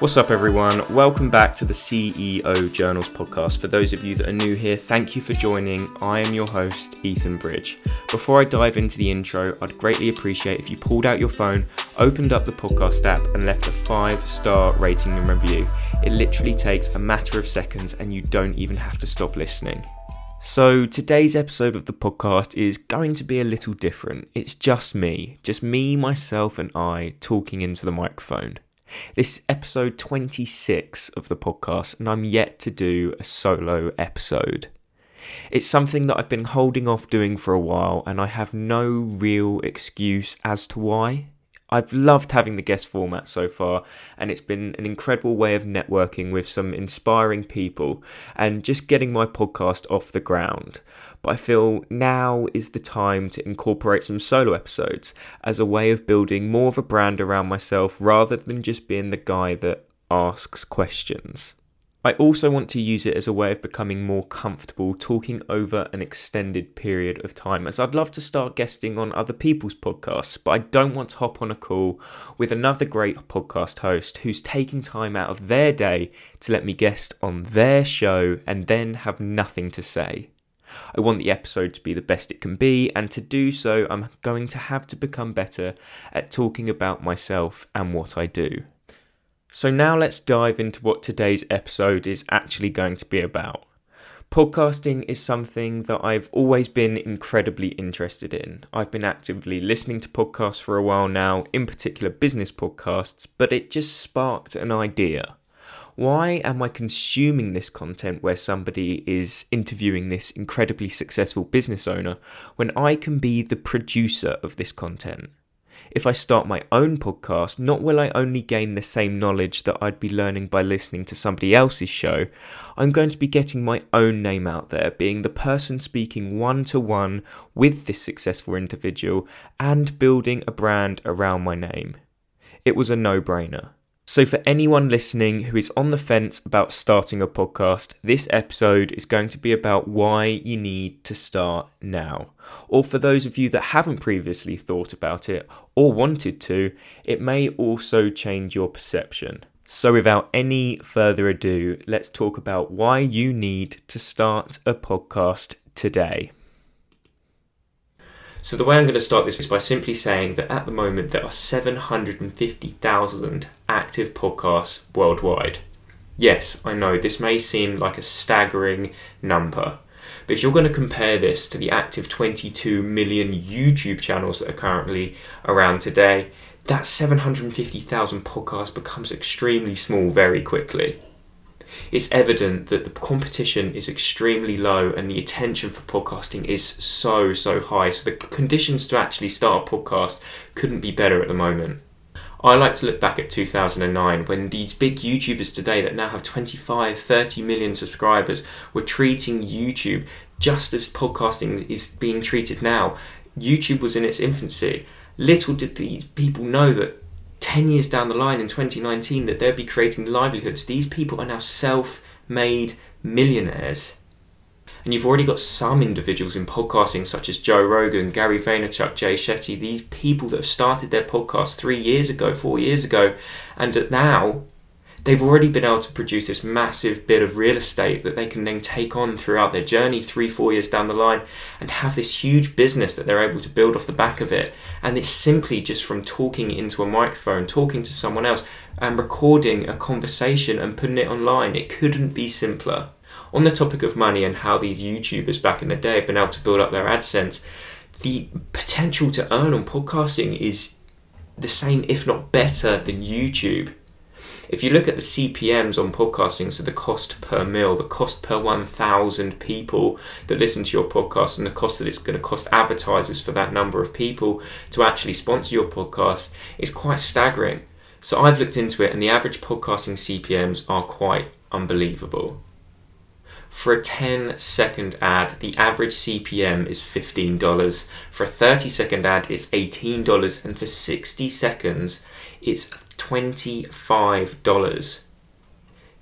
What's up, everyone? Welcome back to the CEO Journals podcast. For those of you that are new here, thank you for joining. I am your host, Ethan Bridge. Before I dive into the intro, I'd greatly appreciate if you pulled out your phone, opened up the podcast app, and left a five star rating and review. It literally takes a matter of seconds, and you don't even have to stop listening. So, today's episode of the podcast is going to be a little different. It's just me, just me, myself, and I talking into the microphone. This is episode 26 of the podcast, and I'm yet to do a solo episode. It's something that I've been holding off doing for a while, and I have no real excuse as to why. I've loved having the guest format so far, and it's been an incredible way of networking with some inspiring people and just getting my podcast off the ground. But I feel now is the time to incorporate some solo episodes as a way of building more of a brand around myself rather than just being the guy that asks questions. I also want to use it as a way of becoming more comfortable talking over an extended period of time, as I'd love to start guesting on other people's podcasts, but I don't want to hop on a call with another great podcast host who's taking time out of their day to let me guest on their show and then have nothing to say. I want the episode to be the best it can be, and to do so, I'm going to have to become better at talking about myself and what I do. So, now let's dive into what today's episode is actually going to be about. Podcasting is something that I've always been incredibly interested in. I've been actively listening to podcasts for a while now, in particular business podcasts, but it just sparked an idea. Why am I consuming this content where somebody is interviewing this incredibly successful business owner when I can be the producer of this content? If I start my own podcast, not will I only gain the same knowledge that I'd be learning by listening to somebody else's show, I'm going to be getting my own name out there, being the person speaking one to one with this successful individual and building a brand around my name. It was a no brainer. So, for anyone listening who is on the fence about starting a podcast, this episode is going to be about why you need to start now. Or for those of you that haven't previously thought about it or wanted to, it may also change your perception. So, without any further ado, let's talk about why you need to start a podcast today. So the way I'm going to start this is by simply saying that at the moment there are 750,000 active podcasts worldwide. Yes, I know this may seem like a staggering number, but if you're going to compare this to the active 22 million YouTube channels that are currently around today, that 750,000 podcasts becomes extremely small very quickly it's evident that the competition is extremely low and the attention for podcasting is so, so high. So the conditions to actually start a podcast couldn't be better at the moment. I like to look back at 2009 when these big YouTubers today that now have 25, 30 million subscribers were treating YouTube just as podcasting is being treated now. YouTube was in its infancy. Little did these people know that 10 years down the line in 2019 that they'll be creating livelihoods. These people are now self made millionaires. And you've already got some individuals in podcasting, such as Joe Rogan, Gary Vaynerchuk, Jay Shetty, these people that have started their podcast three years ago, four years ago, and now they've already been able to produce this massive bit of real estate that they can then take on throughout their journey three, four years down the line and have this huge business that they're able to build off the back of it. And it's simply just from talking into a microphone, talking to someone else, and recording a conversation and putting it online. It couldn't be simpler. On the topic of money and how these YouTubers back in the day have been able to build up their AdSense, the potential to earn on podcasting is the same, if not better, than YouTube if you look at the CPMs on podcasting, so the cost per mil, the cost per 1,000 people that listen to your podcast, and the cost that it's going to cost advertisers for that number of people to actually sponsor your podcast, is quite staggering. So I've looked into it, and the average podcasting CPMs are quite unbelievable. For a 10 second ad, the average CPM is $15. For a 30 second ad, it's $18. And for 60 seconds, it's $25.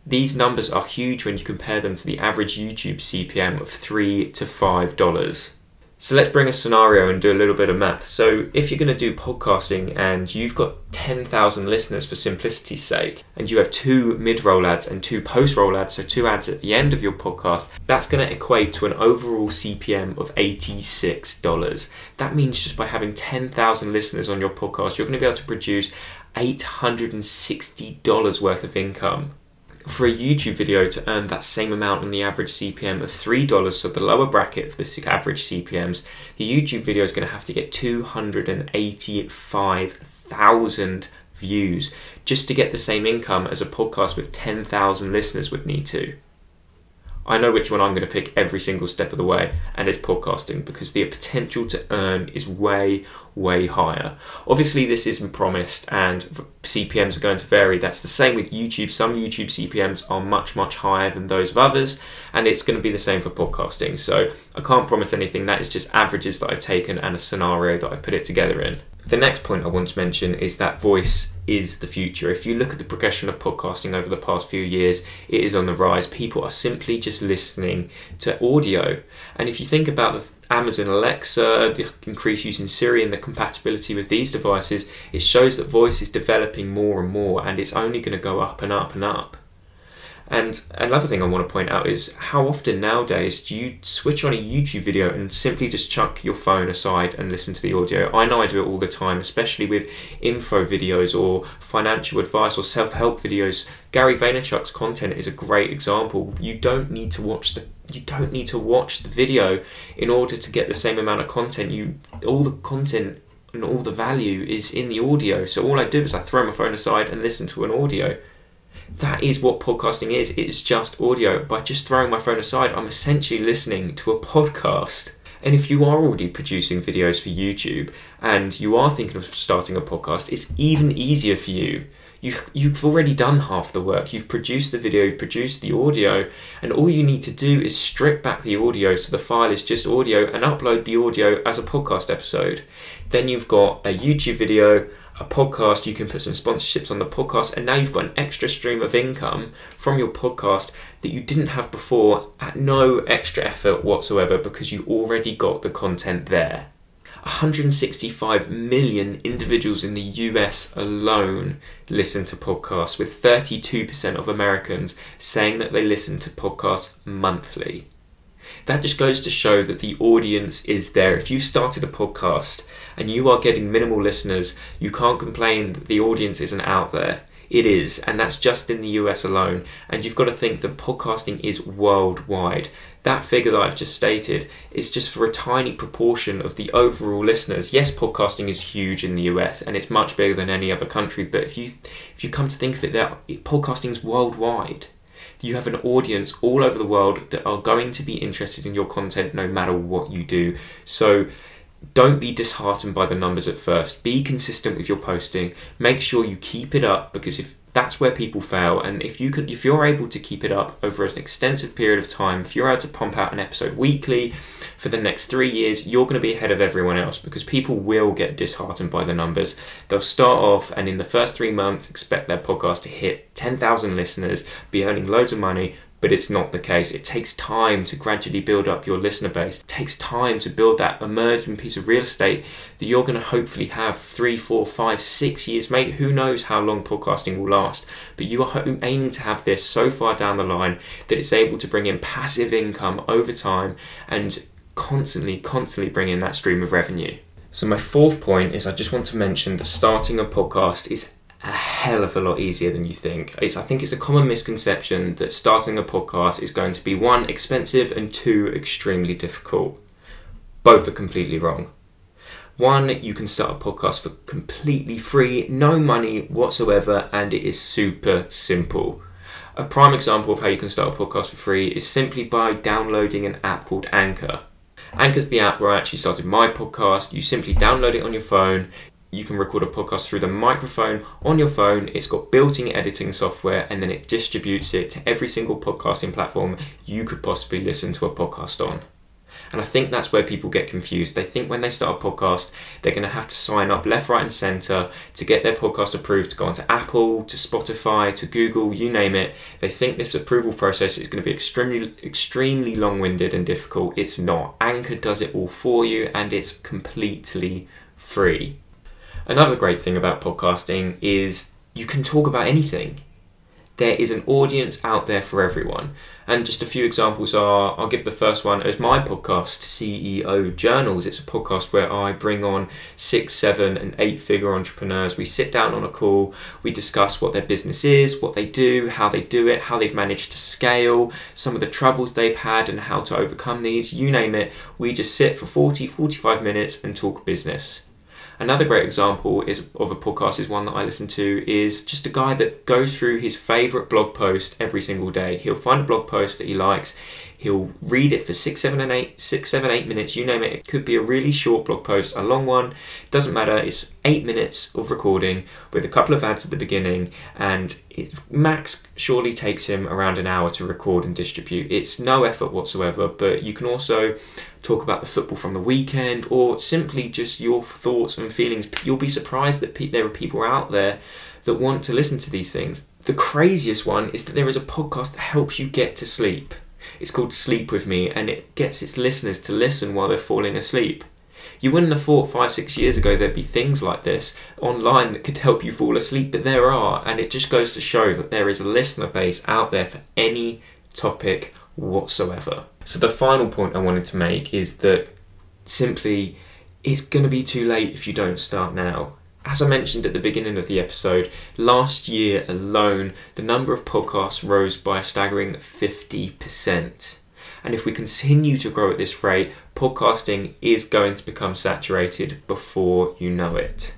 These numbers are huge when you compare them to the average YouTube CPM of 3 to $5. So let's bring a scenario and do a little bit of math. So if you're going to do podcasting and you've got 10,000 listeners for simplicity's sake, and you have two mid-roll ads and two post-roll ads, so two ads at the end of your podcast, that's going to equate to an overall CPM of $86. That means just by having 10,000 listeners on your podcast, you're going to be able to produce $860 worth of income for a YouTube video to earn that same amount on the average CPM of $3, so the lower bracket for the average CPMs, the YouTube video is going to have to get 285,000 views just to get the same income as a podcast with 10,000 listeners would need to. I know which one I'm going to pick every single step of the way, and it's podcasting because the potential to earn is way, way higher. Obviously, this isn't promised, and CPMs are going to vary. That's the same with YouTube. Some YouTube CPMs are much, much higher than those of others, and it's going to be the same for podcasting. So I can't promise anything. That is just averages that I've taken and a scenario that I've put it together in. The next point I want to mention is that voice is the future. If you look at the progression of podcasting over the past few years, it is on the rise. People are simply just listening to audio. And if you think about the Amazon Alexa, the increased use in Siri, and the compatibility with these devices, it shows that voice is developing more and more, and it's only going to go up and up and up. And another thing I want to point out is how often nowadays do you switch on a YouTube video and simply just chuck your phone aside and listen to the audio? I know I do it all the time, especially with info videos or financial advice or self help videos. Gary Vaynerchuk's content is a great example. You don't need to watch the you don't need to watch the video in order to get the same amount of content. You all the content and all the value is in the audio. So all I do is I throw my phone aside and listen to an audio that is what podcasting is. It's just audio. By just throwing my phone aside, I'm essentially listening to a podcast. And if you are already producing videos for YouTube and you are thinking of starting a podcast, it's even easier for you. You've, you've already done half the work. You've produced the video, you've produced the audio, and all you need to do is strip back the audio so the file is just audio and upload the audio as a podcast episode. Then you've got a YouTube video, a podcast, you can put some sponsorships on the podcast, and now you've got an extra stream of income from your podcast that you didn't have before at no extra effort whatsoever because you already got the content there. 165 million individuals in the US alone listen to podcasts, with 32% of Americans saying that they listen to podcasts monthly. That just goes to show that the audience is there. If you've started a podcast and you are getting minimal listeners, you can't complain that the audience isn't out there. It is, and that's just in the US alone. And you've got to think that podcasting is worldwide. That figure that I've just stated is just for a tiny proportion of the overall listeners. Yes, podcasting is huge in the US and it's much bigger than any other country, but if you if you come to think of it, that podcasting is worldwide. You have an audience all over the world that are going to be interested in your content no matter what you do. So don't be disheartened by the numbers at first. Be consistent with your posting. Make sure you keep it up because if that's where people fail and if you could if you're able to keep it up over an extensive period of time, if you're able to pump out an episode weekly for the next 3 years, you're going to be ahead of everyone else because people will get disheartened by the numbers. They'll start off and in the first 3 months expect their podcast to hit 10,000 listeners, be earning loads of money, but it's not the case. It takes time to gradually build up your listener base. It takes time to build that emerging piece of real estate that you're going to hopefully have three, four, five, six years. Mate, who knows how long podcasting will last? But you are aiming to have this so far down the line that it's able to bring in passive income over time and constantly, constantly bring in that stream of revenue. So, my fourth point is I just want to mention that starting a podcast is a hell of a lot easier than you think. It's, I think it's a common misconception that starting a podcast is going to be one, expensive, and two, extremely difficult. Both are completely wrong. One, you can start a podcast for completely free, no money whatsoever, and it is super simple. A prime example of how you can start a podcast for free is simply by downloading an app called Anchor. Anchor's the app where I actually started my podcast. You simply download it on your phone, you can record a podcast through the microphone on your phone. It's got built in editing software and then it distributes it to every single podcasting platform you could possibly listen to a podcast on. And I think that's where people get confused. They think when they start a podcast, they're going to have to sign up left, right, and centre to get their podcast approved to go onto Apple, to Spotify, to Google, you name it. They think this approval process is going to be extremely, extremely long winded and difficult. It's not. Anchor does it all for you and it's completely free. Another great thing about podcasting is you can talk about anything. There is an audience out there for everyone. And just a few examples are I'll give the first one as my podcast, CEO Journals. It's a podcast where I bring on six, seven, and eight figure entrepreneurs. We sit down on a call, we discuss what their business is, what they do, how they do it, how they've managed to scale, some of the troubles they've had, and how to overcome these. You name it, we just sit for 40, 45 minutes and talk business. Another great example is of a podcast is one that I listen to is just a guy that goes through his favorite blog post every single day. He'll find a blog post that he likes, He'll read it for six, seven, and eight, six, seven, eight minutes. You name it. It could be a really short blog post, a long one. Doesn't matter. It's eight minutes of recording with a couple of ads at the beginning, and it max surely takes him around an hour to record and distribute. It's no effort whatsoever. But you can also talk about the football from the weekend, or simply just your thoughts and feelings. You'll be surprised that there are people out there that want to listen to these things. The craziest one is that there is a podcast that helps you get to sleep. It's called Sleep With Me and it gets its listeners to listen while they're falling asleep. You wouldn't have thought five, six years ago there'd be things like this online that could help you fall asleep, but there are, and it just goes to show that there is a listener base out there for any topic whatsoever. So, the final point I wanted to make is that simply it's going to be too late if you don't start now. As I mentioned at the beginning of the episode, last year alone, the number of podcasts rose by a staggering 50%. And if we continue to grow at this rate, podcasting is going to become saturated before you know it.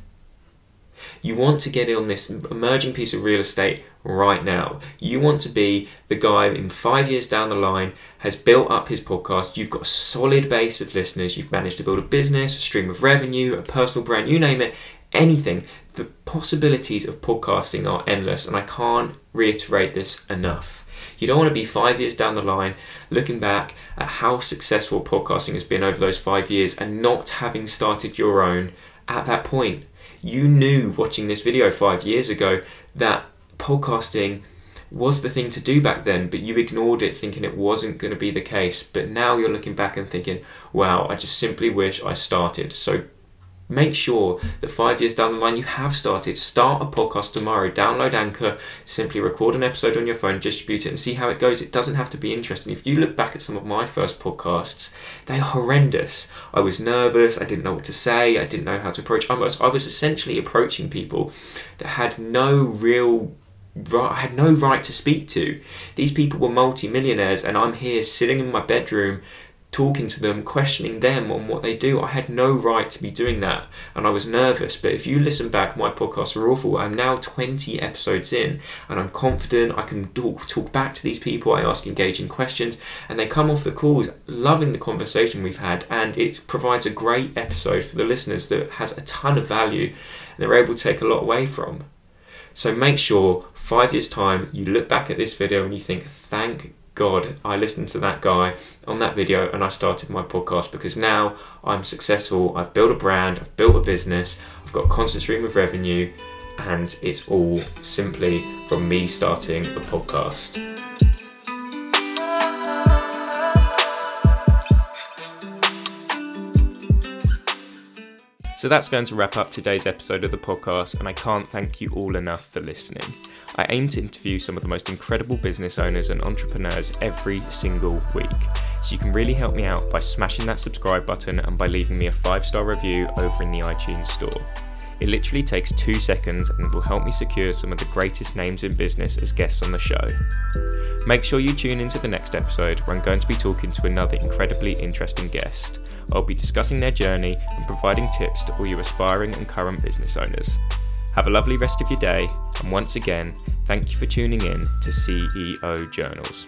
You want to get on this emerging piece of real estate right now. You want to be the guy in five years down the line has built up his podcast. You've got a solid base of listeners. You've managed to build a business, a stream of revenue, a personal brand, you name it anything. The possibilities of podcasting are endless, and I can't reiterate this enough. You don't want to be five years down the line looking back at how successful podcasting has been over those five years and not having started your own at that point. You knew watching this video five years ago that podcasting was the thing to do back then, but you ignored it thinking it wasn't going to be the case. But now you're looking back and thinking, wow, I just simply wish I started. So make sure that five years down the line you have started. Start a podcast tomorrow. Download Anchor, simply record an episode on your phone, distribute it, and see how it goes. It doesn't have to be interesting. If you look back at some of my first podcasts, they are horrendous. I was nervous. I didn't know what to say. I didn't know how to approach. I was, I was essentially approaching people that had no real right, I had no right to speak to. These people were multi-millionaires, and I'm here sitting in my bedroom talking to them, questioning them on what they do. I had no right to be doing that and I was nervous. But if you listen back, my podcasts are awful. I'm now 20 episodes in and I'm confident I can talk, talk back to these people. I ask engaging questions and they come off the calls loving the conversation we've had. And it provides a great episode for the listeners that has a ton of value and they're able to take a lot away from. So make sure five years' time you look back at this video and you think, thank God, I listened to that guy on that video and I started my podcast because now I'm successful. I've built a brand, I've built a business, I've got a constant stream of revenue, and it's all simply from me starting a podcast. So that's going to wrap up today's episode of the podcast, and I can't thank you all enough for listening. I aim to interview some of the most incredible business owners and entrepreneurs every single week. So you can really help me out by smashing that subscribe button and by leaving me a five star review over in the iTunes store. It literally takes two seconds and will help me secure some of the greatest names in business as guests on the show. Make sure you tune into the next episode where I'm going to be talking to another incredibly interesting guest. I'll be discussing their journey and providing tips to all you aspiring and current business owners. Have a lovely rest of your day, and once again, thank you for tuning in to CEO Journals.